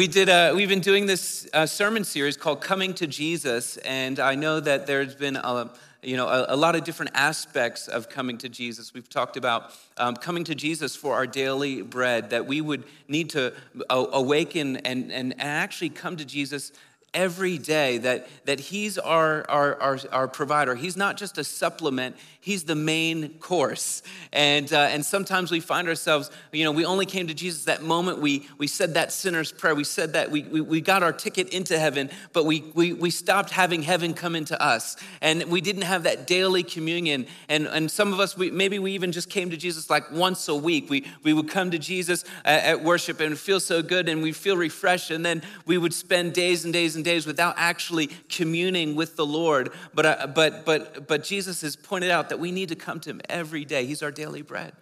we did. A, we've been doing this uh, sermon series called "Coming to Jesus," and I know that there's been a, you know a, a lot of different aspects of coming to Jesus. We've talked about um, coming to Jesus for our daily bread. That we would need to awaken and, and, and actually come to Jesus every day that, that he's our, our, our, our, provider. He's not just a supplement, he's the main course. And, uh, and sometimes we find ourselves, you know, we only came to Jesus that moment we, we said that sinner's prayer. We said that we, we, we got our ticket into heaven, but we, we, we stopped having heaven come into us. And we didn't have that daily communion. And, and some of us, we, maybe we even just came to Jesus like once a week. We, we would come to Jesus at, at worship and feel so good and we feel refreshed. And then we would spend days and days and days without actually communing with the Lord. But, uh, but, but, but Jesus has pointed out that we need to come to Him every day. He's our daily bread.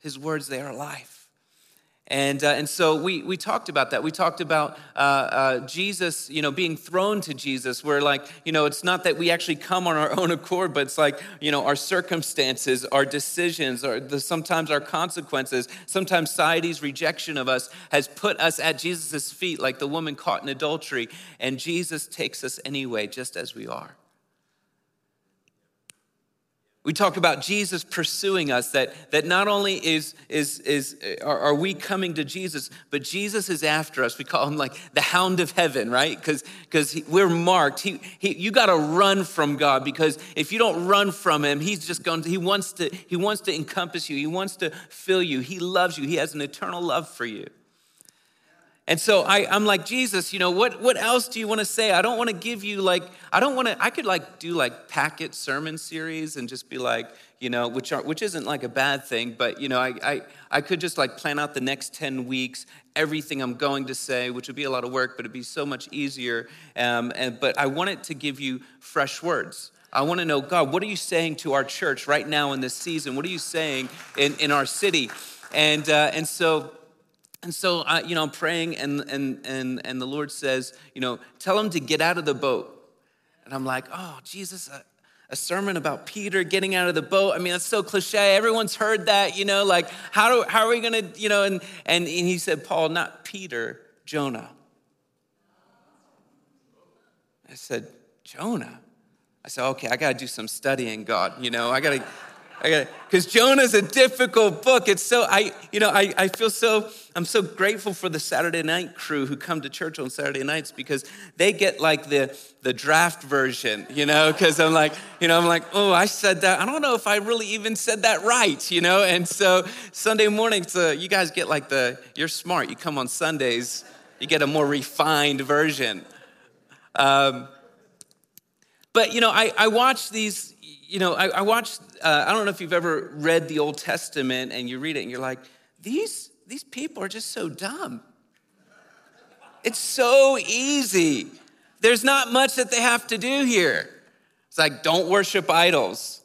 His words, they are life. And, uh, and so we, we talked about that. We talked about uh, uh, Jesus, you know, being thrown to Jesus, where like, you know, it's not that we actually come on our own accord, but it's like, you know, our circumstances, our decisions, or the, sometimes our consequences, sometimes society's rejection of us has put us at Jesus' feet, like the woman caught in adultery. And Jesus takes us anyway, just as we are. We talk about Jesus pursuing us, that, that not only is, is, is, are, are we coming to Jesus, but Jesus is after us. We call him like the hound of heaven, right? Because we're marked. He, he, you got to run from God because if you don't run from him, he's just going to, he wants to, he wants to encompass you. He wants to fill you. He loves you. He has an eternal love for you. And so I, I'm like, Jesus, you know, what, what else do you want to say? I don't want to give you like, I don't want to, I could like do like packet sermon series and just be like, you know, which are which isn't like a bad thing, but you know, I, I I could just like plan out the next 10 weeks, everything I'm going to say, which would be a lot of work, but it'd be so much easier. Um, and but I wanted to give you fresh words. I want to know, God, what are you saying to our church right now in this season? What are you saying in, in our city? And uh, and so and so, I, you know, I'm praying, and, and, and, and the Lord says, you know, tell him to get out of the boat. And I'm like, oh, Jesus, a, a sermon about Peter getting out of the boat. I mean, that's so cliche. Everyone's heard that, you know, like, how, do, how are we going to, you know, and, and, and he said, Paul, not Peter, Jonah. I said, Jonah? I said, okay, I got to do some studying, God. You know, I got to because Jonah's a difficult book. It's so I, you know, I, I feel so I'm so grateful for the Saturday night crew who come to church on Saturday nights because they get like the the draft version, you know, because I'm like, you know, I'm like, oh, I said that. I don't know if I really even said that right, you know. And so Sunday mornings, uh, you guys get like the you're smart. You come on Sundays, you get a more refined version. Um, but you know, I, I watch these you know, I, I watched, uh, I don't know if you've ever read the Old Testament and you read it and you're like, these, these people are just so dumb. It's so easy. There's not much that they have to do here. It's like, don't worship idols.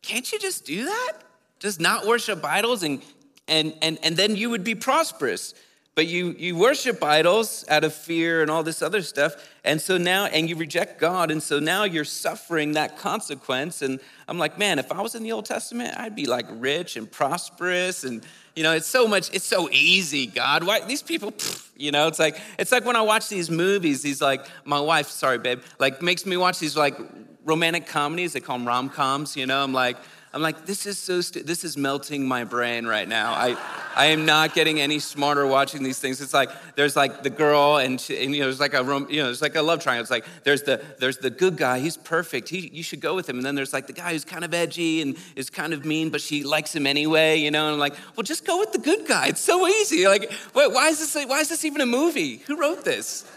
Can't you just do that? Just not worship idols and, and, and, and then you would be prosperous but you you worship idols out of fear and all this other stuff. And so now and you reject god. And so now you're suffering that consequence. And i'm like man if i was in the old testament i'd be like rich and prosperous. And you know it's so much it's so easy god. Why these people pff, you know it's like it's like when i watch these movies these like my wife sorry babe like makes me watch these like romantic comedies. They call them rom-coms you know? I'm like I'm like, this is so, stu- this is melting my brain right now. I, I am not getting any smarter watching these things. It's like, there's like the girl and, she, and you know, there's like a, you know, there's like a love triangle. It's like, there's the, there's the good guy. He's perfect. He, you should go with him. And then there's like the guy who's kind of edgy and is kind of mean, but she likes him anyway, you know? And I'm like, well, just go with the good guy. It's so easy. Like, wait, why is this, why is this even a movie? Who wrote this?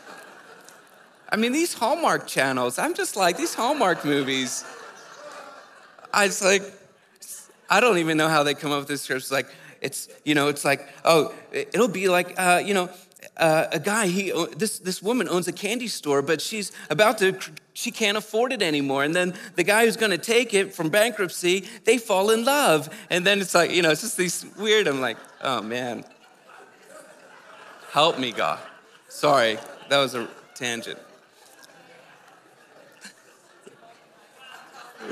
I mean, these Hallmark channels, I'm just like, these Hallmark movies. I was like, I don't even know how they come up with this script. It's like, it's, you know, it's like, oh, it'll be like, uh, you know, uh, a guy, he, this, this woman owns a candy store, but she's about to, she can't afford it anymore. And then the guy who's gonna take it from bankruptcy, they fall in love. And then it's like, you know, it's just these weird, I'm like, oh man. Help me, God. Sorry, that was a tangent.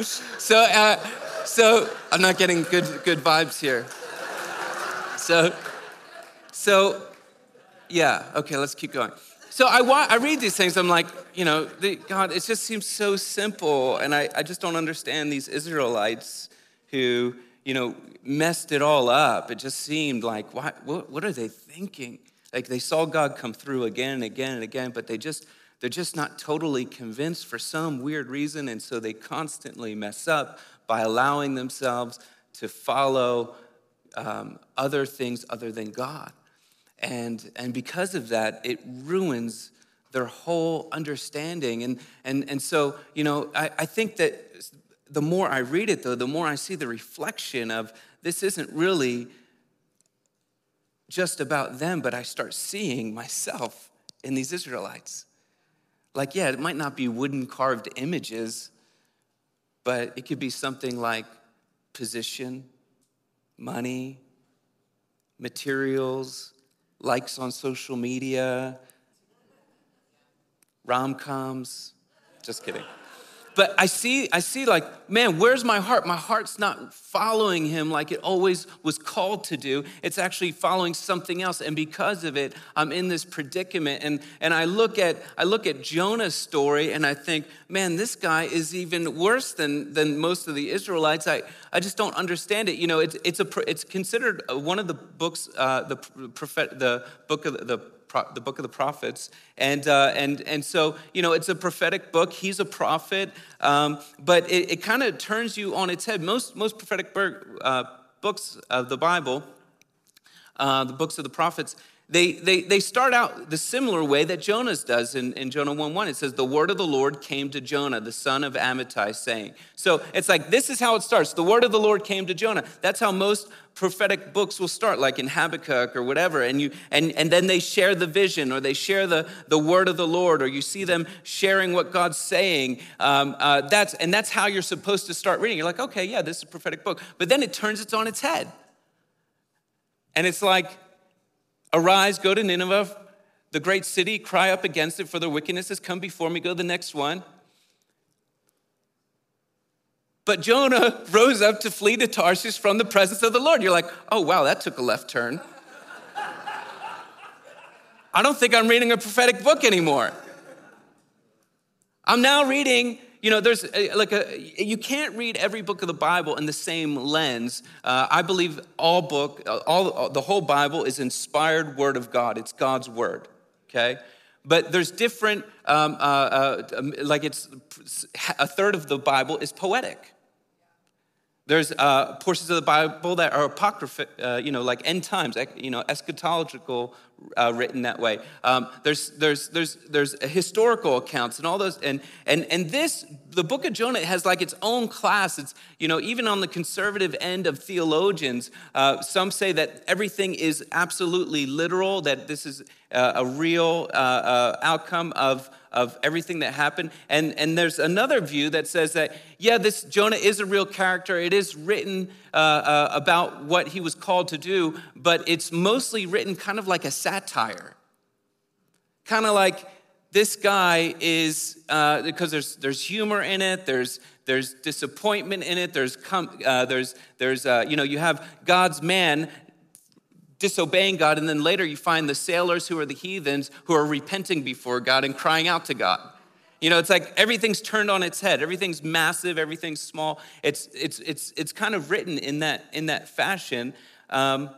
So, uh, so I'm not getting good, good vibes here. So, so Yeah, okay, let's keep going. So I, wa- I read these things, I'm like, you know, the, God, it just seems so simple. And I, I just don't understand these Israelites who, you know, messed it all up. It just seemed like, why, what, what are they thinking? Like they saw God come through again and again and again, but they just, they're just not totally convinced for some weird reason. And so they constantly mess up by allowing themselves to follow um, other things other than God. And, and because of that, it ruins their whole understanding. And, and, and so, you know, I, I think that the more I read it, though, the more I see the reflection of this isn't really just about them, but I start seeing myself in these Israelites. Like, yeah, it might not be wooden carved images, but it could be something like position, money, materials, likes on social media, rom coms. Just kidding. But I see, I see, like, man, where's my heart? My heart's not following him like it always was called to do. It's actually following something else. And because of it, I'm in this predicament. And, and I look at I look at Jonah's story and I think, man, this guy is even worse than, than most of the Israelites. I, I just don't understand it. You know, it's, it's, a, it's considered one of the books, uh, the, prophet, the book of the the book of the prophets. And, uh, and, and so, you know, it's a prophetic book. He's a prophet, um, but it, it kind of turns you on its head. Most, most prophetic uh, books of the Bible, uh, the books of the prophets, they, they, they start out the similar way that Jonah's does in, in Jonah 1 1. It says, The word of the Lord came to Jonah, the son of Amittai, saying. So it's like this is how it starts. The word of the Lord came to Jonah. That's how most prophetic books will start, like in Habakkuk or whatever. And, you, and, and then they share the vision or they share the, the word of the Lord or you see them sharing what God's saying. Um, uh, that's, and that's how you're supposed to start reading. You're like, okay, yeah, this is a prophetic book. But then it turns it on its head. And it's like, Arise, go to Nineveh, the great city, cry up against it, for their wickedness has come before me. Go to the next one. But Jonah rose up to flee to Tarshish from the presence of the Lord. You're like, oh, wow, that took a left turn. I don't think I'm reading a prophetic book anymore. I'm now reading you know, there's a, like a, you can't read every book of the Bible in the same lens. Uh, I believe all book, all, all, the whole Bible is inspired word of God. It's God's word, okay? But there's different, um, uh, uh, um, like it's a third of the Bible is poetic. There's uh, portions of the Bible that are apocryphal, uh, you know, like end times, you know, eschatological uh, written that way. Um, there's, there's, there's, there's historical accounts and all those. And, and, and this, the book of Jonah has like its own class. It's, you know, even on the conservative end of theologians, uh, some say that everything is absolutely literal, that this is uh, a real uh, outcome of of everything that happened. And, and there's another view that says that, yeah, this Jonah is a real character. It is written uh, uh, about what he was called to do, but it's mostly written kind of like a satire. Kind of like this guy is, uh, because there's, there's humor in it, there's, there's disappointment in it, there's, com- uh, there's, there's uh, you know, you have God's man disobeying God, and then later you find the sailors who are the heathens who are repenting before God and crying out to God. You know, it's like everything's turned on its head. Everything's massive. Everything's small. It's it's it's it's kind of written in that in that fashion. Um,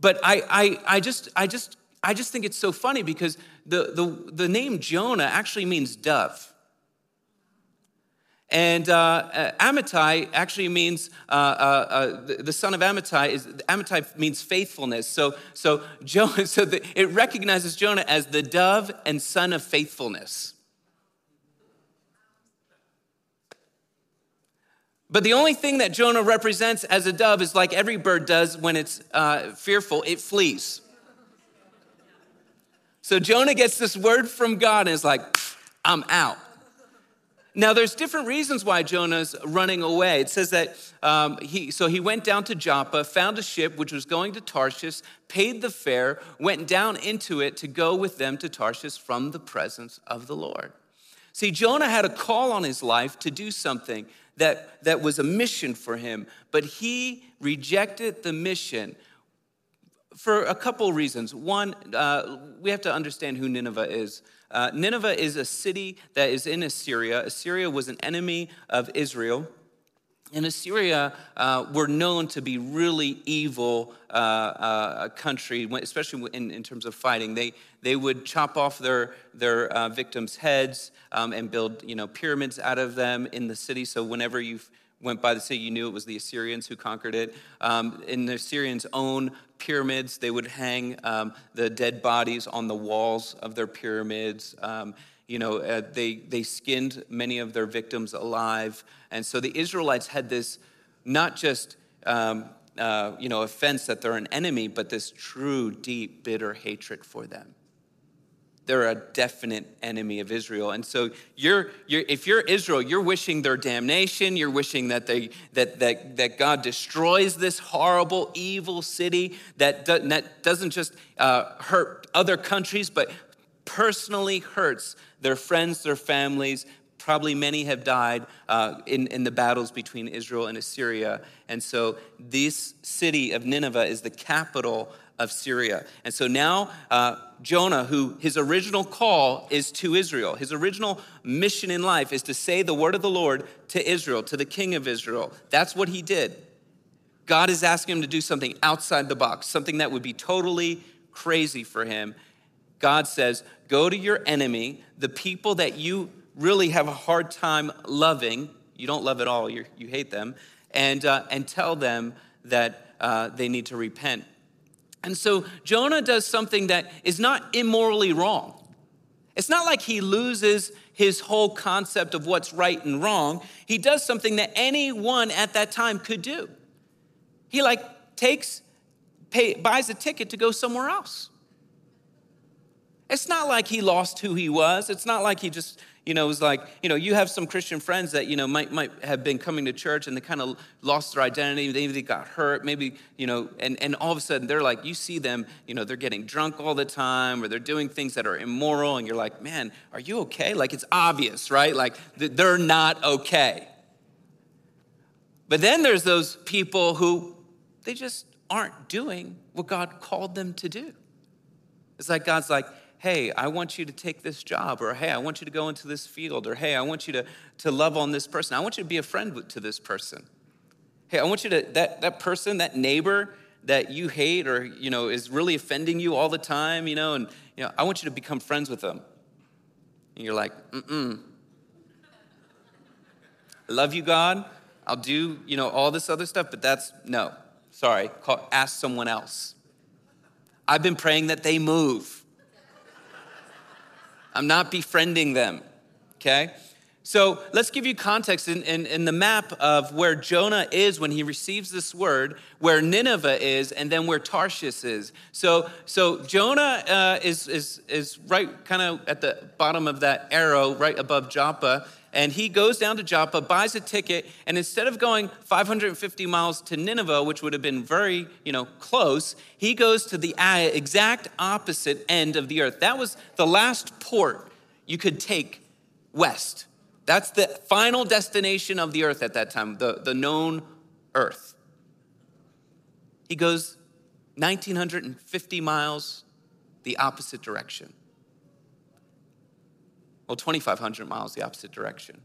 but I I I just I just I just think it's so funny because the the the name Jonah actually means dove. And uh, uh, Amittai actually means uh, uh, uh, the, the, son of Amittai is Amittai means faithfulness. So so Jonah, so the, it recognizes Jonah as the dove and son of faithfulness. But the only thing that Jonah represents as a dove is like every bird does when it's uh, fearful, it flees. So Jonah gets this word from God and is like, I'm out. Now, there's different reasons why Jonah's running away. It says that um, he, so he went down to Joppa, found a ship which was going to Tarshish, paid the fare, went down into it to go with them to Tarshish from the presence of the Lord. See, Jonah had a call on his life to do something that, that was a mission for him, but he rejected the mission for a couple reasons. One, uh, we have to understand who Nineveh is. Uh, Nineveh is a city that is in Assyria. Assyria was an enemy of Israel. And Assyria uh, were known to be really evil uh, uh, country, especially in, in terms of fighting. They, they would chop off their, their uh, victims' heads um, and build you know, pyramids out of them in the city. So whenever you went by the city, you knew it was the Assyrians who conquered it. Um, in the Assyrians' own pyramids, they would hang um, the dead bodies on the walls of their pyramids. Um, you know, uh, they, they skinned many of their victims alive. And so the Israelites had this not just, um, uh, you know, offense that they're an enemy, but this true, deep, bitter hatred for them they're a definite enemy of Israel. And so you're, you're, if you're Israel, you're wishing their damnation. You're wishing that, they, that, that, that God destroys this horrible, evil city that, do, that doesn't just uh, hurt other countries, but personally hurts their friends, their families. Probably many have died uh, in, in the battles between Israel and Assyria. And so this city of Nineveh is the capital of Syria. And so now uh, Jonah, who his original call is to Israel, his original mission in life is to say the word of the Lord to Israel, to the king of Israel. That's what he did. God is asking him to do something outside the box, something that would be totally crazy for him. God says, Go to your enemy, the people that you really have a hard time loving. You don't love at all, you you hate them, and, uh, and tell them that uh, they need to repent and so Jonah does something that is not immorally wrong. It's not like he loses his whole concept of what's right and wrong. He does something that anyone at that time could do. He like takes pay, buys a ticket to go somewhere else. It's not like he lost who he was. It's not like he just you know, it was like, you know, you have some Christian friends that, you know, might, might have been coming to church and they kind of lost their identity. Maybe they got hurt, maybe, you know, and, and all of a sudden they're like, you see them, you know, they're getting drunk all the time or they're doing things that are immoral. And you're like, man, are you okay? Like it's obvious, right? Like they're not okay. But then there's those people who they just aren't doing what God called them to do. It's like God's like, hey, I want you to take this job, or hey, I want you to go into this field, or hey, I want you to, to love on this person. I want you to be a friend to this person. Hey, I want you to, that, that person, that neighbor that you hate or, you know, is really offending you all the time, you know, and, you know, I want you to become friends with them. And you're like, mm-mm. I love you, God. I'll do, you know, all this other stuff, but that's, no, sorry, call, ask someone else. I've been praying that they move. I'm not befriending them, okay? So let's give you context in, in, in, the map of where Jonah is when he receives this word, where Nineveh is, and then where Tarshish is. So, so Jonah uh, is, is, is right kind of at the bottom of that arrow, right above Joppa. And he goes down to Joppa, buys a ticket, and instead of going 550 miles to Nineveh, which would have been very, you know, close, he goes to the exact opposite end of the earth. That was the last port you could take west. That's the final destination of the earth at that time, the, the known earth. He goes 1,950 miles the opposite direction well, 2,500 miles the opposite direction.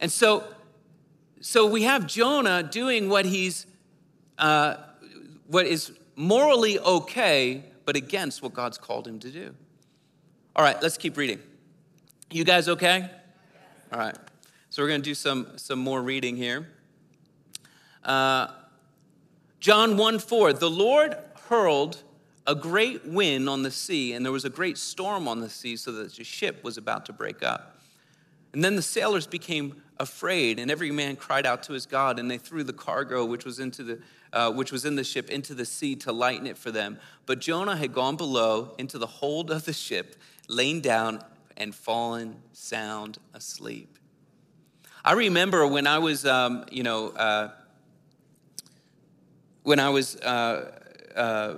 And so, so we have Jonah doing what he's, uh, what is morally okay, but against what God's called him to do. All right, let's keep reading. You guys okay? All right. So we're going to do some, some more reading here. Uh, Jonah 1 4, the Lord hurled a great wind on the sea, and there was a great storm on the sea, so that the ship was about to break up. And then the sailors became afraid, and every man cried out to his God, and they threw the cargo which was into the uh, which was in the ship into the sea to lighten it for them. But Jonah had gone below into the hold of the ship, lain down and fallen sound asleep. I remember when I was, um, you know, uh, when I was uh, uh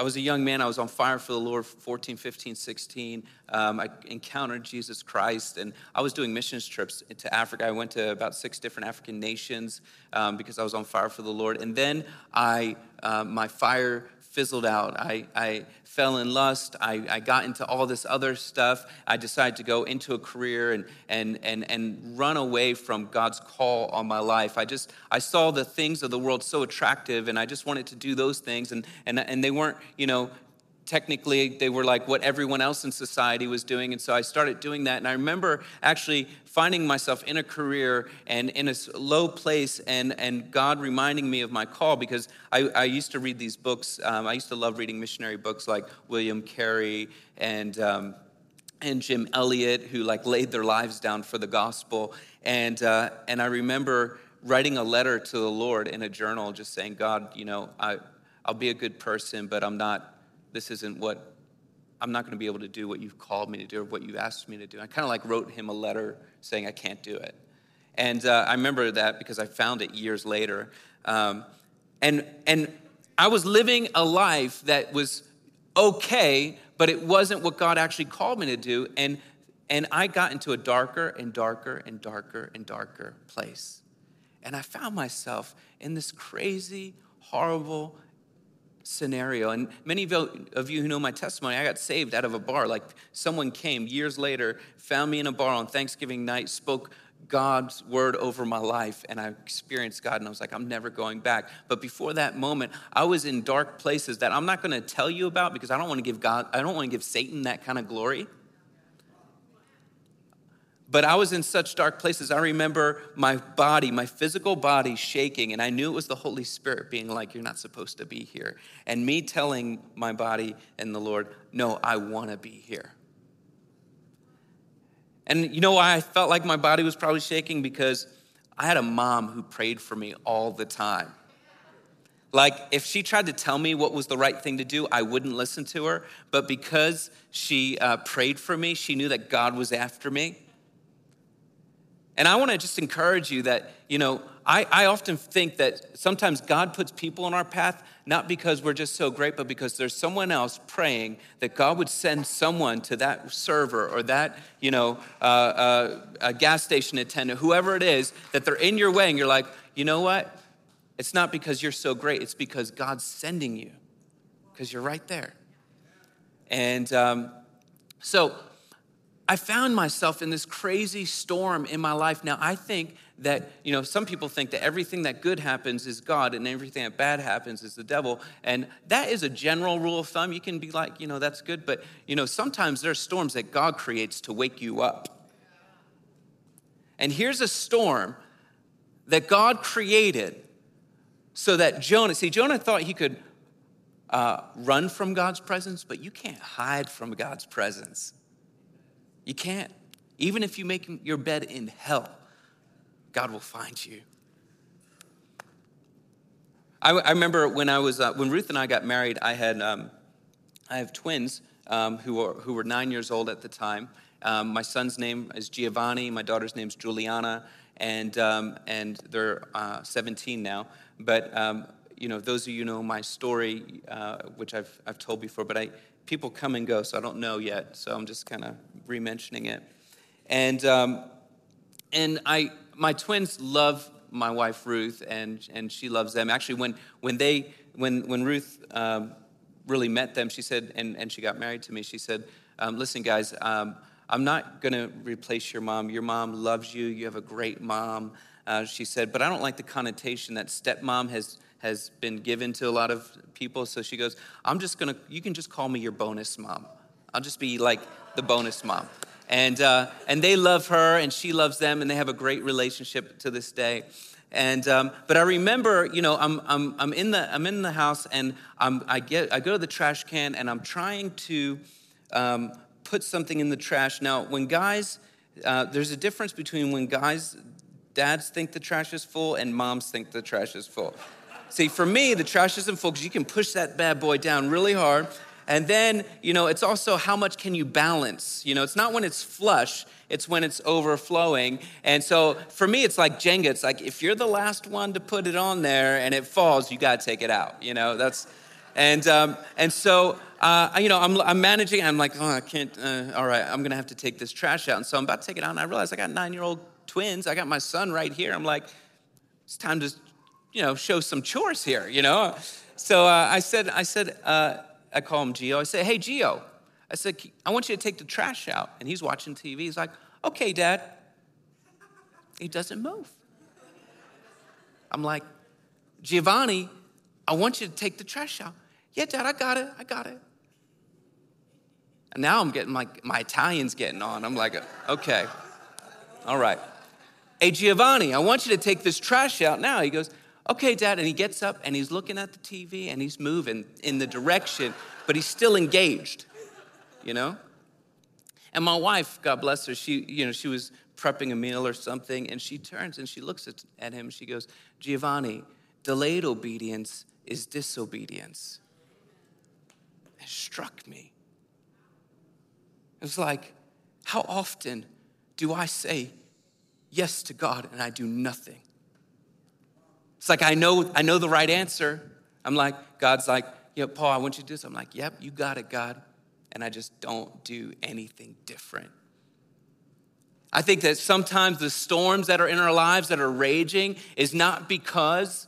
I was a young man. I was on fire for the Lord, 14, 15, 16. Um, I encountered Jesus Christ, and I was doing missions trips to Africa. I went to about six different African nations um, because I was on fire for the Lord. And then I uh, my fire fizzled out. I, I fell in lust. I, I got into all this other stuff. I decided to go into a career and, and, and, and run away from God's call on my life. I just, I saw the things of the world so attractive and I just wanted to do those things. And, and, and they weren't, you know, technically they were like what everyone else in society was doing and so i started doing that and i remember actually finding myself in a career and in a low place and, and god reminding me of my call because i, I used to read these books um, i used to love reading missionary books like william carey and um, and jim elliot who like laid their lives down for the gospel and uh, and i remember writing a letter to the lord in a journal just saying god you know i i'll be a good person but i'm not this isn't what I'm not going to be able to do what you've called me to do or what you asked me to do. I kind of like wrote him a letter saying I can't do it. And uh, I remember that because I found it years later. Um, and, and I was living a life that was okay, but it wasn't what God actually called me to do. And, and I got into a darker and darker and darker and darker place. And I found myself in this crazy, horrible, scenario. And many of you who know my testimony, I got saved out of a bar. Like someone came years later, found me in a bar on Thanksgiving night, spoke God's word over my life, and I experienced God, and I was like, I'm never going back. But before that moment, I was in dark places that I'm not going to tell you about because I don't want to give God, I don't want to give Satan that kind of glory. But I was in such dark places. I remember my body, my physical body shaking, and I knew it was the Holy Spirit being like, You're not supposed to be here. And me telling my body and the Lord, No, I want to be here. And you know why I felt like my body was probably shaking? Because I had a mom who prayed for me all the time. Like, if she tried to tell me what was the right thing to do, I wouldn't listen to her. But because she uh, prayed for me, she knew that God was after me. And I want to just encourage you that, you know, I, I often think that sometimes God puts people on our path not because we're just so great, but because there's someone else praying that God would send someone to that server or that, you know, uh, uh, a gas station attendant, whoever it is, that they're in your way and you're like, you know what? It's not because you're so great, it's because God's sending you because you're right there. And um, so I found myself in this crazy storm in my life. Now, I think that, you know, some people think that everything that good happens is God and everything that bad happens is the devil. And that is a general rule of thumb. You can be like, you know, that's good. But, you know, sometimes there are storms that God creates to wake you up. And here's a storm that God created so that Jonah, see, Jonah thought he could uh, run from God's presence, but you can't hide from God's presence. You can't. Even if you make your bed in hell, God will find you. I, I remember when I was uh, when Ruth and I got married. I had um, I have twins um, who were who were nine years old at the time. Um, my son's name is Giovanni. My daughter's name is Juliana, and um, and they're uh, 17 now. But um, you know, those of you know my story, uh, which I've I've told before. But I people come and go, so I don't know yet. So I'm just kind of re-mentioning it. And um, and I my twins love my wife Ruth, and and she loves them. Actually, when when they when when Ruth um, really met them, she said, and and she got married to me. She said, um, "Listen, guys." Um, I'm not going to replace your mom. Your mom loves you. You have a great mom. Uh, she said, but I don't like the connotation that stepmom has has been given to a lot of people. So she goes, I'm just gonna, you can just call me your bonus mom. I'll just be like the bonus mom. And, uh, and they love her and she loves them and they have a great relationship to this day. And, um, but I remember, you know, I'm, I'm, I'm, in, the, I'm in the house and I'm, I, get, I go to the trash can and I'm trying to um, put something in the trash. Now, when guys, uh, there's a difference between when guys, dads think the trash is full and moms think the trash is full. See, for me, the trash isn't full because you can push that bad boy down really hard. And then, you know, it's also how much can you balance? You know, it's not when it's flush, it's when it's overflowing. And so for me, it's like Jenga. It's like if you're the last one to put it on there and it falls, you got to take it out. You know, that's, and, um, and so, uh, you know, I'm, I'm managing. I'm like, oh, I can't, uh, all right, I'm going to have to take this trash out. And so I'm about to take it out. And I realize I got nine year old twins. I got my son right here. I'm like, it's time to you know, show some chores here, you know? so uh, I said, I said, uh, I call him Geo. I said, hey, Geo. I said, I want you to take the trash out. And he's watching TV. He's like, okay, Dad. He doesn't move. I'm like, Giovanni, I want you to take the trash out. Yeah, Dad, I got it. I got it. And now I'm getting like my Italian's getting on. I'm like, okay, all right. Hey, Giovanni, I want you to take this trash out now. He goes, okay, Dad. And he gets up and he's looking at the TV and he's moving in the direction, but he's still engaged, you know? And my wife, God bless her, she, you know, she was prepping a meal or something, and she turns and she looks at, at him. She goes, Giovanni, delayed obedience is disobedience. It struck me. It was like, how often do I say yes to God and I do nothing? It's like I know I know the right answer. I'm like, God's like, yeah, Paul, I want you to do this. I'm like, yep, you got it, God. And I just don't do anything different. I think that sometimes the storms that are in our lives that are raging is not because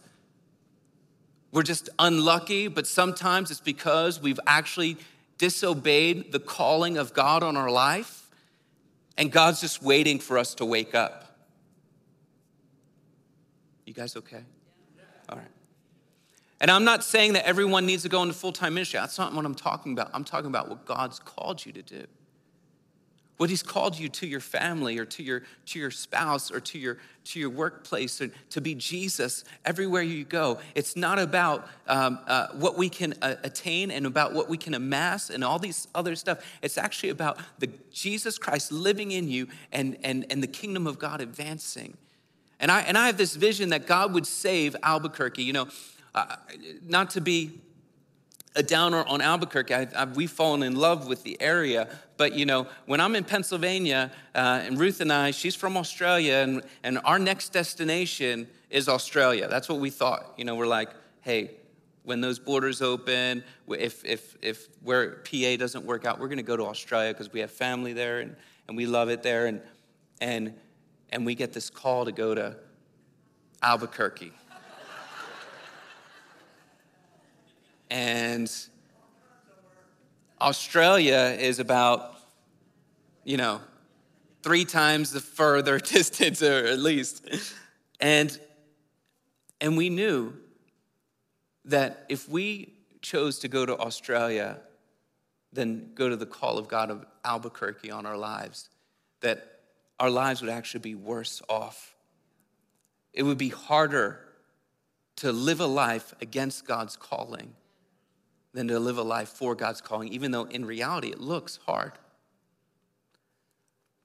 we're just unlucky, but sometimes it's because we've actually disobeyed the calling of God on our life, and God's just waiting for us to wake up. You guys okay? And I'm not saying that everyone needs to go into full time ministry. That's not what I'm talking about. I'm talking about what God's called you to do. What he's called you to your family or to your to your spouse or to your to your workplace or to be jesus everywhere you go. It's not about um, uh, what we can uh, attain and about what we can amass and all these other stuff. It's actually about the jesus christ living in you and and and the kingdom of god advancing. And i and i have this vision that god would save albuquerque. You know uh, not to be a downer on Albuquerque. I, I, we've fallen in love with the area. But, you know, when I'm in Pennsylvania, uh, and Ruth and I, she's from Australia, and, and our next destination is Australia. That's what we thought. You know, we're like, hey, when those borders open, if, if, if where PA doesn't work out, we're going to go to Australia because we have family there and, and we love it there. And, and, and we get this call to go to Albuquerque. And Australia is about, you know, three times the further distance, or at least. And, and we knew that if we chose to go to Australia, then go to the call of God of Albuquerque on our lives, that our lives would actually be worse off. It would be harder to live a life against God's calling than to live a life for God's calling, even though in reality it looks hard.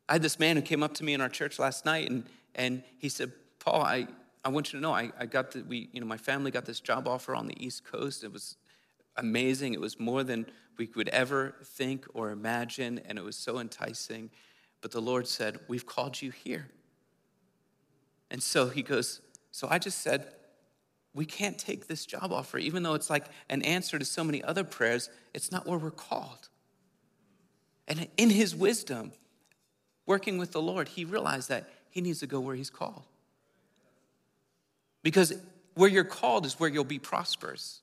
I had this man who came up to me in our church last night and, and he said, Paul, I, I want you to know, I, I got the, we, you know, my family got this job offer on the East Coast. It was amazing. It was more than we could ever think or imagine, and it was so enticing. But the Lord said, We've called you here. And so he goes, So I just said, we can't take this job offer, even though it's like an answer to so many other prayers, it's not where we're called. And in his wisdom, working with the Lord, he realized that he needs to go where he's called. Because where you're called is where you'll be prosperous.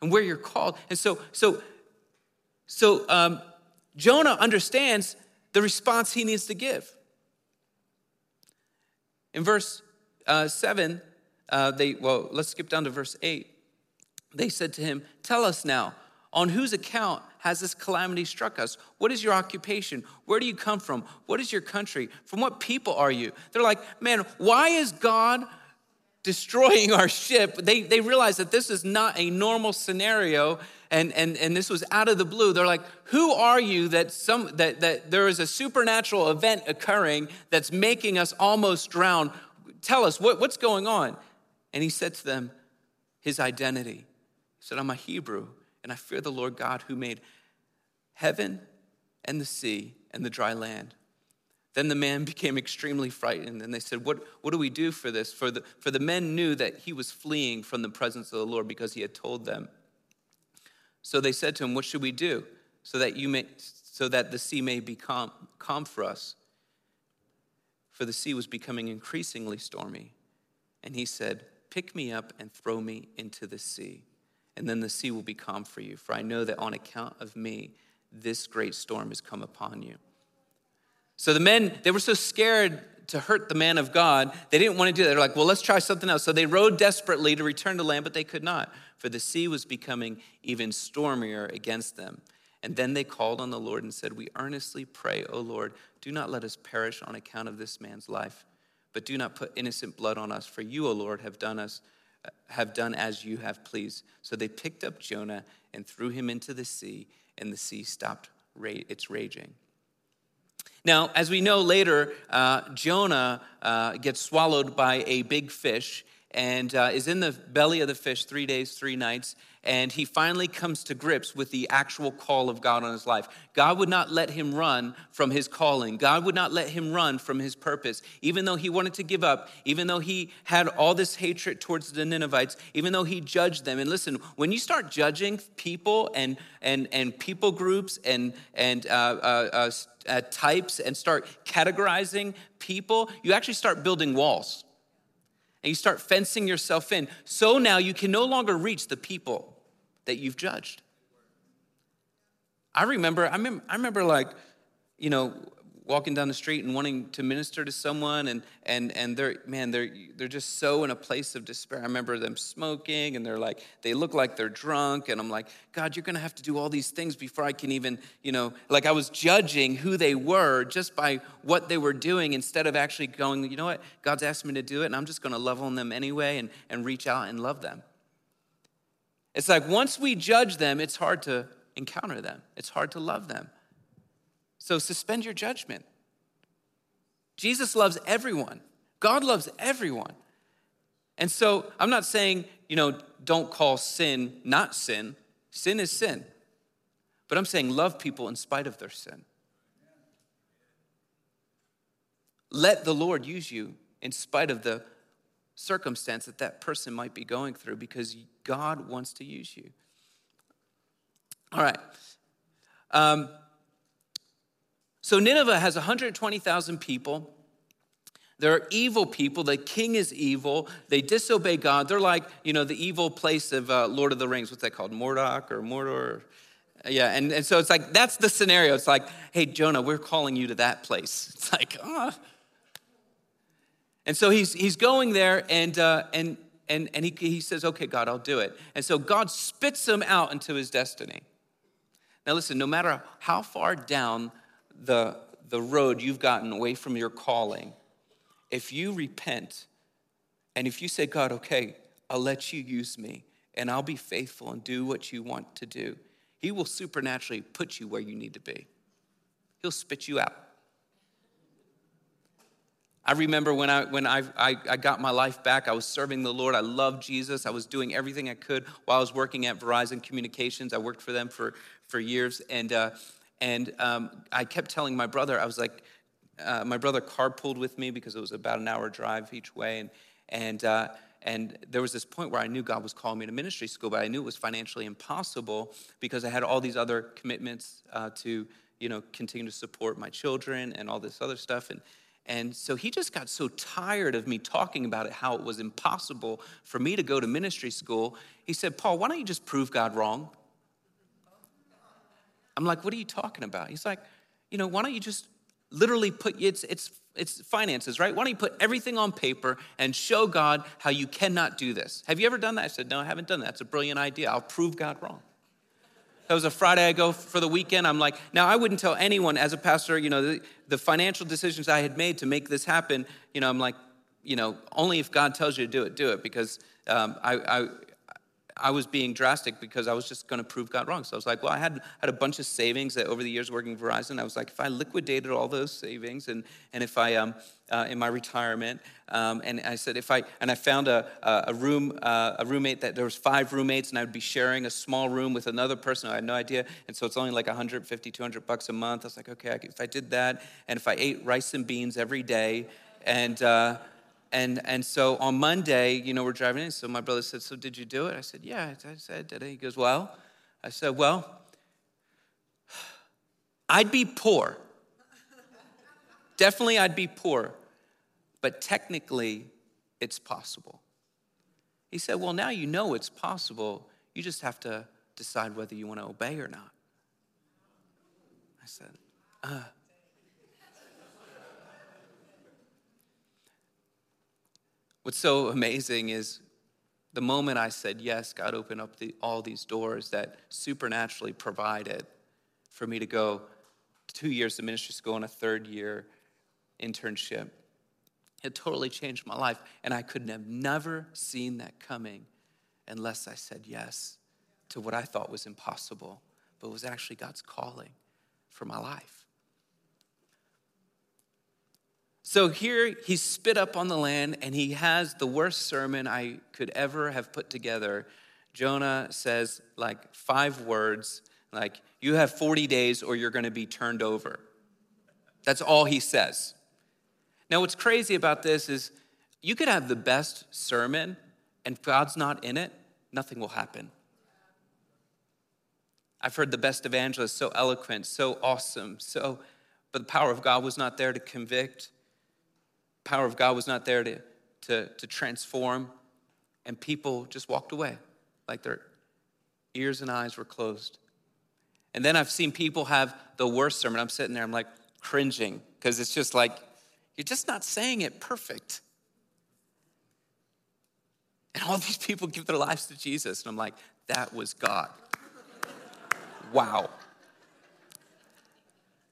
And where you're called. And so, so, so um, Jonah understands the response he needs to give. In verse uh, 7, uh, they, well, let's skip down to verse 8. They said to him, Tell us now, on whose account has this calamity struck us? What is your occupation? Where do you come from? What is your country? From what people are you? They're like, Man, why is God destroying our ship? They, they realize that this is not a normal scenario. And, and, and this was out of the blue. They're like, who are you that, some, that, that there is a supernatural event occurring that's making us almost drown? Tell us, what, what's going on? And he said to them his identity. He said, I'm a Hebrew, and I fear the Lord God who made heaven and the sea and the dry land. Then the man became extremely frightened, and they said, What, what do we do for this? For the, for the men knew that he was fleeing from the presence of the Lord because he had told them. So they said to him, What should we do so that, you may, so that the sea may become calm for us? For the sea was becoming increasingly stormy. And he said, Pick me up and throw me into the sea, and then the sea will be calm for you. For I know that on account of me, this great storm has come upon you. So the men, they were so scared to hurt the man of God, they didn't want to do that. They're like, well, let's try something else. So they rowed desperately to return to land, but they could not, for the sea was becoming even stormier against them. And then they called on the Lord and said, We earnestly pray, O Lord, do not let us perish on account of this man's life, but do not put innocent blood on us, for you, O Lord, have done us have done as you have pleased. So they picked up Jonah and threw him into the sea, and the sea stopped its raging. Now, as we know later, uh, Jonah uh, gets swallowed by a big fish and uh, is in the belly of the fish three days, three nights and he finally comes to grips with the actual call of God on his life. God would not let him run from his calling. God would not let him run from his purpose. Even though he wanted to give up, even though he had all this hatred towards the Ninevites, even though he judged them. And listen, when you start judging people and and and people groups and and uh, uh, uh, uh types and start categorizing people, you actually start building walls and you start fencing yourself in. So now you can no longer reach the people that you've judged. I remember, I remember, I remember like, you know, walking down the street and wanting to minister to someone and and and they're man they're they're just so in a place of despair. I remember them smoking and they're like they look like they're drunk and i'm like god you're to have to do all these things before i can even you know like i was judging who they were just by what they were doing instead of actually going you know what? God's asked me to do it and i'm just to love on them anyway and and reach out and love them it's like once we judge them, it's hard to encounter them, it's hard to love them. So suspend your judgment. Jesus loves everyone, God loves everyone. And so I'm not saying, you know, don't call sin not sin. Sin is sin. But I'm saying love people in spite of their sin. Let the Lord use you in spite of the circumstance that that person might be going through because God wants to use you. All right. Um, so Nineveh has 120,000 people. There are evil people. The king is evil. They disobey God. They're like, you know, the evil place of uh, Lord of the Rings. What's that called? Mordok or Mordor? Yeah, and, and so it's like, that's the scenario. It's like, hey, Jonah, we're calling you to that place. It's like, oh, and so he's, he's going there and, uh, and, and, and he, he says, okay, God, I'll do it. And so God spits him out into his destiny. Now, listen, no matter how far down the, the road you've gotten away from your calling, if you repent and if you say, God, okay, I'll let you use me and I'll be faithful and do what you want to do, He will supernaturally put you where you need to be. He'll spit you out. I remember when I when I, I, I, got my life back, I was serving the Lord. I loved Jesus. I was doing everything I could while I was working at Verizon Communications. I worked for them for for years, and uh, and um, I kept telling my brother, I was like, uh, my brother carpooled with me because it was about an hour drive each way, and and uh, and there was this point where I knew God was calling me to ministry school, but I knew it was financially impossible because I had all these other commitments uh, to you know continue to support my children and all this other stuff, and and so he just got so tired of me talking about it, how it was impossible for me to go to ministry school. He said, Paul, why don't you just prove God wrong? I'm like, what are you talking about? He's like, you know, why don't you just literally put it's it's it's finances, right? Why don't you put everything on paper and show God how you cannot do this? Have you ever done that? I said, No, I haven't done that. It's a brilliant idea. I'll prove God wrong. That was a Friday I go for the weekend. I'm like, now I wouldn't tell anyone as a pastor, you know, the, the, financial decisions I had made to make this happen, you know, I'm like, you know, only if God tells you to do it, do it. Because um, I, I, I was being drastic because I was just going to prove God wrong. So I was like, well, I had, had a bunch of savings that over the years working Verizon. I was like, if I liquidated all those savings and, and if I, um, uh, in my retirement, um, and I said, if I, and I found a, a room, uh, a roommate that there was five roommates and I would be sharing a small room with another person. I had no idea. And so it's only like 150, 200 bucks a month. I was like, okay, if I did that and if I ate rice and beans every day and, uh, and, and so on Monday, you know, we're driving in. So my brother said, So did you do it? I said, Yeah. I said, Did it? He goes, Well, I said, Well, I'd be poor. Definitely, I'd be poor. But technically, it's possible. He said, Well, now you know it's possible. you just have to decide whether you want to obey or not. I said, uh. What's so amazing is the moment I said yes, God opened up the, all these doors that supernaturally provided for me to go two years of ministry school and a third year internship. It totally changed my life, and I could have never seen that coming unless I said yes to what I thought was impossible, but was actually God's calling for my life. So here he spit up on the land and he has the worst sermon I could ever have put together. Jonah says like five words, like, you have 40 days or you're gonna be turned over. That's all he says. Now, what's crazy about this is you could have the best sermon and God's not in it, nothing will happen. I've heard the best evangelist so eloquent, so awesome, so, but the power of God was not there to convict power of God was not there to, to, to transform, and people just walked away like their ears and eyes were closed. And then I've seen people have the worst sermon. I'm sitting there, I'm like cringing because it's just like, you're just not saying it perfect. And all these people give their lives to Jesus. And I'm like, that was God. wow.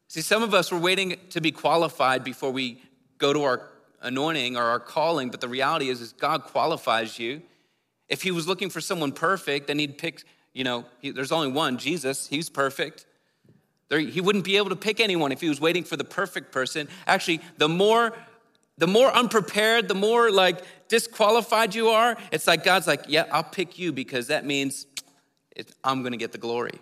See, some of us were waiting to be qualified before we go to our anointing or our calling, but the reality is, is God qualifies you. If he was looking for someone perfect, then he'd pick, you know, he, there's only one, Jesus, he's perfect. There, he wouldn't be able to pick anyone if he was waiting for the perfect person. Actually, the more the more unprepared, the more like disqualified you are, it's like God's like, yeah, I'll pick you because that means it, I'm going to get the glory.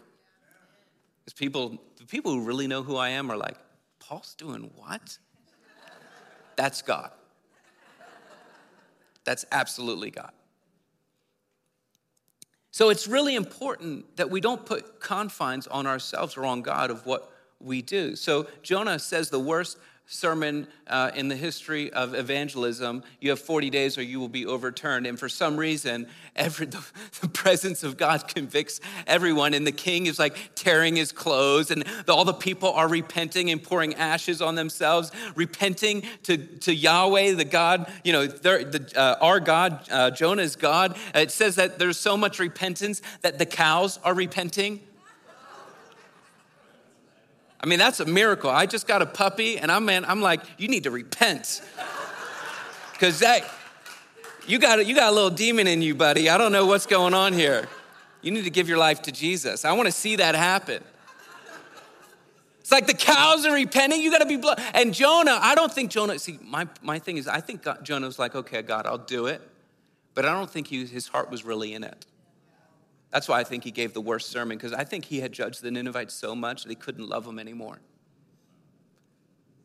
Because people, the people who really know who I am are like, Paul's doing what? That's God. That's absolutely God. So it's really important that we don't put confines on ourselves or on God of what we do. So Jonah says the worst sermon uh, in the history of evangelism you have 40 days or you will be overturned. And for some reason every the, the, presence of god convicts everyone. And the king is like tearing his clothes. And the, all the people are repenting and pouring ashes on themselves repenting to, to yahweh the god you know the, uh, our god uh, jonah's god. It says that there's so much repentance that the cows are repenting I mean, that's a miracle. I just got a puppy, and I'm man, I'm like, you need to repent. Because that you got you got a little demon in you, buddy. I don't know what's going on here. You need to give your life to Jesus. I want to see that happen. It's like the cows are repenting. You got to be blood. And Jonah, I don't think Jonah. See, my my thing is, I think God, Jonah was like, okay, God, I'll do it, but I don't think he, his heart was really in it. That's why I think he gave the worst sermon, because I think he had judged the Ninevites so much that he couldn't love them anymore.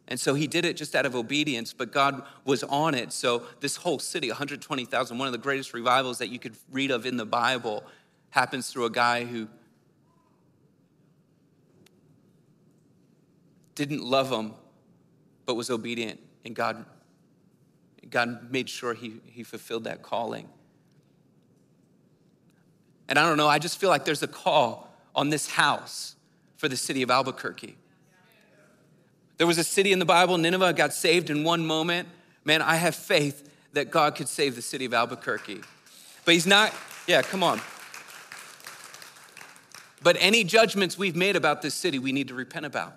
And so he did it just out of obedience, but God was on it. So this whole city, 120,000, one of the greatest revivals that you could read of in the Bible, happens through a guy who didn't love them, but was obedient. And God, God made sure he, he fulfilled that calling. And I don't know, I just feel like there's a call on this house for the city of Albuquerque. There was a city in the Bible, Nineveh got saved in one moment. Man, I have faith that God could save the city of Albuquerque. But He's not, yeah, come on. But any judgments we've made about this city, we need to repent about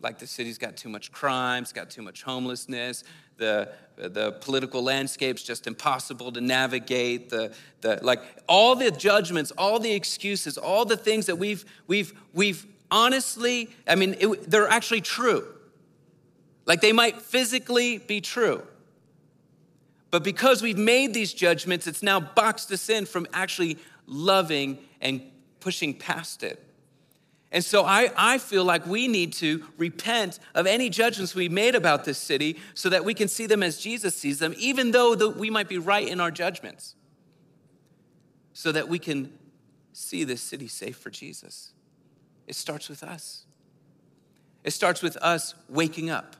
like the city's got too much crime, it's got too much homelessness, the, the political landscape's just impossible to navigate, the, the, like all the judgments, all the excuses, all the things that we've, we've, we've honestly, I mean, it, they're actually true. Like they might physically be true. But because we've made these judgments, it's now boxed us in from actually loving and pushing past it. And so I, I feel like we need to repent of any judgments we made about this city so that we can see them as Jesus sees them, even though the, we might be right in our judgments, so that we can see this city safe for Jesus. It starts with us. It starts with us waking up.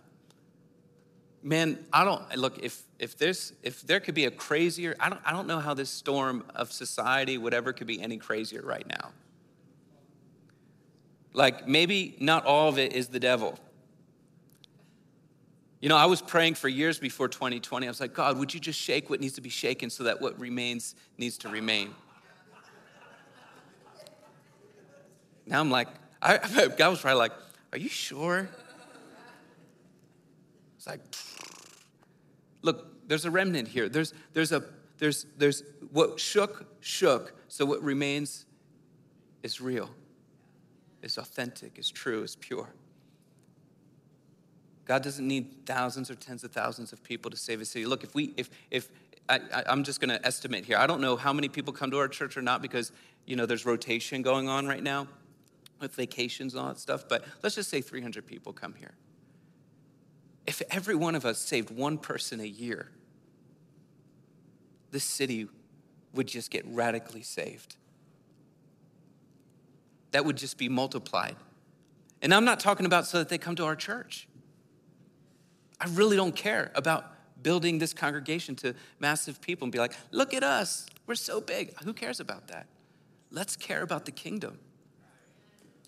man, I don't look if if there's if there could be a crazier, I don't I don't know how this storm of society, whatever, could be any crazier right now. Like maybe not all of it is the devil. You know, I was praying for years before 2020. I was like, God, would you just shake what needs to be shaken so that what remains needs to remain? Now I'm like, I, God was probably like, Are you sure? It's like, look, there's a remnant here. There's, there's a, there's, there's what shook, shook. So what remains is real, is authentic, is true, is pure. God doesn't need thousands or tens of thousands of people to save a city. Look, if we, if, if, I, am just going to estimate here. I don't know how many people come to our church or not because, you know, there's rotation going on right now with vacations and all that stuff. But let's just say 300 people come here. If every one of us saved one person a year, this city would just get radically saved. That would just be multiplied. And I'm not talking about so that they come to our church. I really don't care about building this congregation to massive people and be like, look at us, we're so big. Who cares about that? Let's care about the kingdom.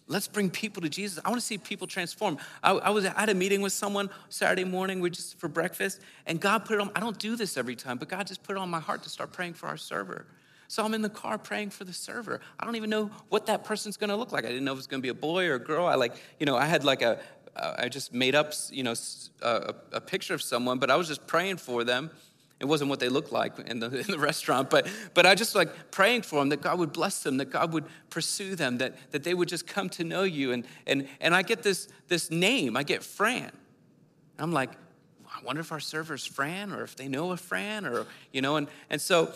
Let's bring people to Jesus. I want to see people transform. I, I was at a meeting with someone Saturday morning, we just for breakfast, and God put it on. I don't do this every time, but God just put it on my heart to start praying for our server. So I'm in the car praying for the server. I don't even know what that person's to look like. I didn't know if it was going to be a boy or a girl. I like, you know, I had like a, I just made up, you know, a, a picture of someone, but I was just praying for them it wasn't what they looked like in the, in the restaurant, but, but I just like praying for them that God would bless them, that God would pursue them, that, that they would just come to know you. And, and, and I get this, this name, I get Fran. I'm like, I wonder if our server's Fran or if they know a Fran or, you know, and, and so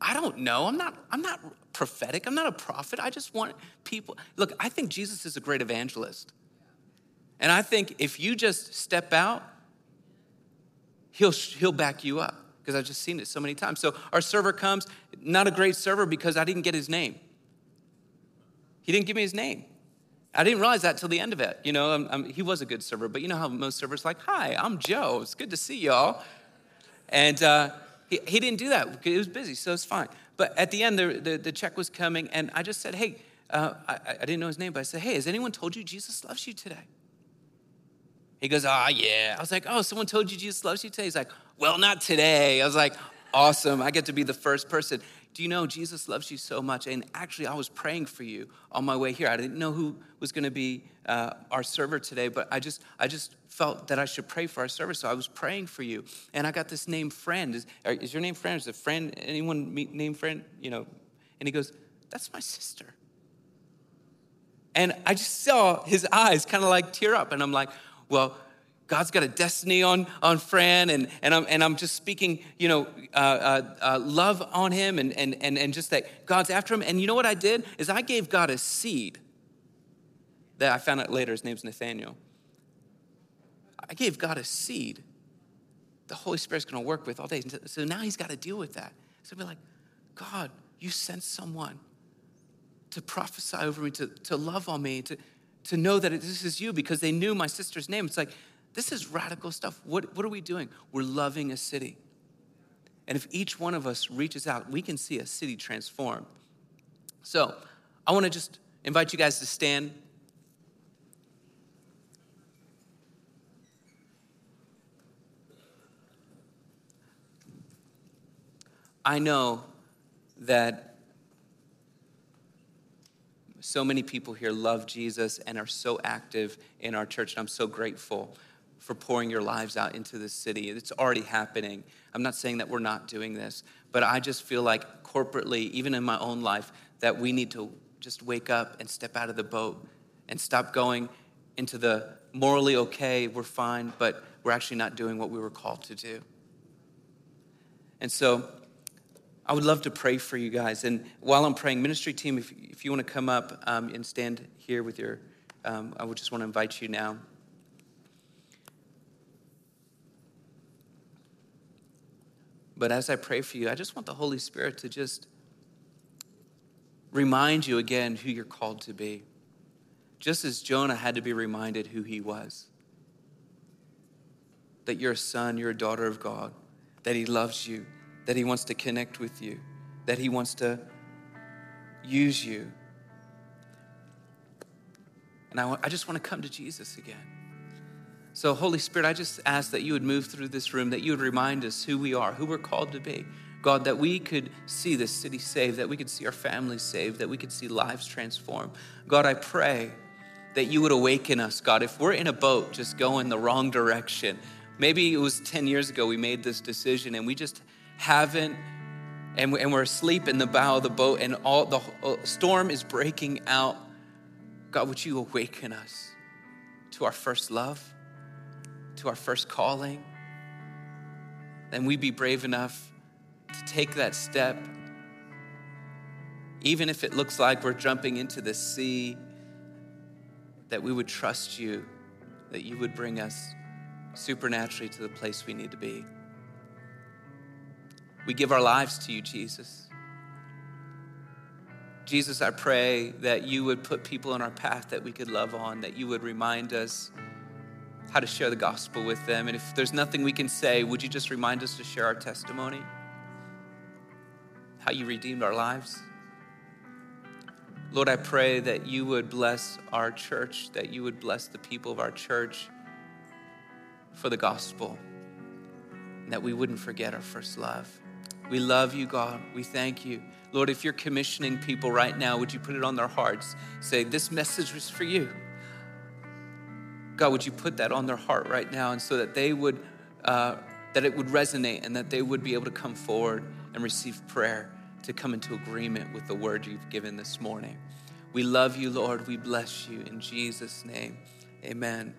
I don't know. I'm not, I'm not prophetic. I'm not a prophet. I just want people. Look, I think Jesus is a great evangelist. And I think if you just step out he'll, he'll back you up because I've just seen it so many times. So our server comes, not a great server because I didn't get his name. He didn't give me his name. I didn't realize that till the end of it. You know, I'm, I'm, he was a good server, but you know how most servers like, "Hi, I'm Joe. It's good to see y'all." And uh, he, he didn't do that he was busy, so it's fine. But at the end, the, the, the check was coming, and I just said, "Hey," uh, I, I didn't know his name, but I said, "Hey, has anyone told you Jesus loves you today?" He goes, Ah, oh, yeah. I was like, Oh, someone told you Jesus loves you today? He's like, Well, not today. I was like, Awesome. I get to be the first person. Do you know Jesus loves you so much? And actually, I was praying for you on my way here. I didn't know who was going to be uh, our server today, but I just, I just felt that I should pray for our server. So I was praying for you. And I got this name, Fran. Is, is your name Fran? Is it Fran? Anyone name Fran? You know? And he goes, That's my sister. And I just saw his eyes kind of like tear up. And I'm like, well, God's got a destiny on, on Fran, and, and, I'm, and I'm just speaking, you know, uh, uh, uh, love on him and, and, and, and just that God's after him. And you know what I did? Is I gave God a seed that I found out later, his name's Nathaniel. I gave God a seed the Holy Spirit's gonna work with all day. So now he's got to deal with that. So be like, God, you sent someone to prophesy over me, to, to love on me, to, to know that this is you because they knew my sister's name. It's like, this is radical stuff. What, what are we doing? We're loving a city. And if each one of us reaches out, we can see a city transform. So I want to just invite you guys to stand. I know that so many people here love Jesus and are so active in our church, and I'm so grateful for pouring your lives out into this city. It's already happening. I'm not saying that we're not doing this, but I just feel like corporately, even in my own life, that we need to just wake up and step out of the boat and stop going into the morally okay, we're fine, but we're actually not doing what we were called to do. And so I would love to pray for you guys. And while I'm praying, ministry team, if, if you want to come up um, and stand here with your, um, I would just want to invite you now. But as I pray for you, I just want the Holy Spirit to just remind you again who you're called to be. Just as Jonah had to be reminded who he was. that you're a son, you're a daughter of God, that He loves you, that He wants to connect with you, that He wants to use you. And I, I just want to come to Jesus again. So, Holy Spirit, I just ask that you would move through this room, that you would remind us who we are, who we're called to be. God, that we could see this city saved, that we could see our families saved, that we could see lives transformed. God, I pray that you would awaken us, God. If we're in a boat just going the wrong direction, maybe it was 10 years ago we made this decision and we just haven't, and we're asleep in the bow of the boat and all the uh, storm is breaking out. God, would you awaken us to our first love? To our first calling, then we be brave enough to take that step, even if it looks like we're jumping into the sea, that we would trust you, that you would bring us supernaturally to the place we need to be. We give our lives to you, Jesus. Jesus, I pray that you would put people in our path that we could love on, that you would remind us how to share the gospel with them. And if there's nothing we can say, would you just remind us to share our testimony? How you redeemed our lives? Lord, I pray that you would bless our church, that you would bless the people of our church for the gospel, that we wouldn't forget our first love. We love you, God. We thank you. Lord, if you're commissioning people right now, would you put it on their hearts? Say, This message was for you. God, would you put that on their heart right now, and so that they would, uh, that it would resonate, and that they would be able to come forward and receive prayer to come into agreement with the word you've given this morning. We love you, Lord. We bless you in Jesus' name. Amen.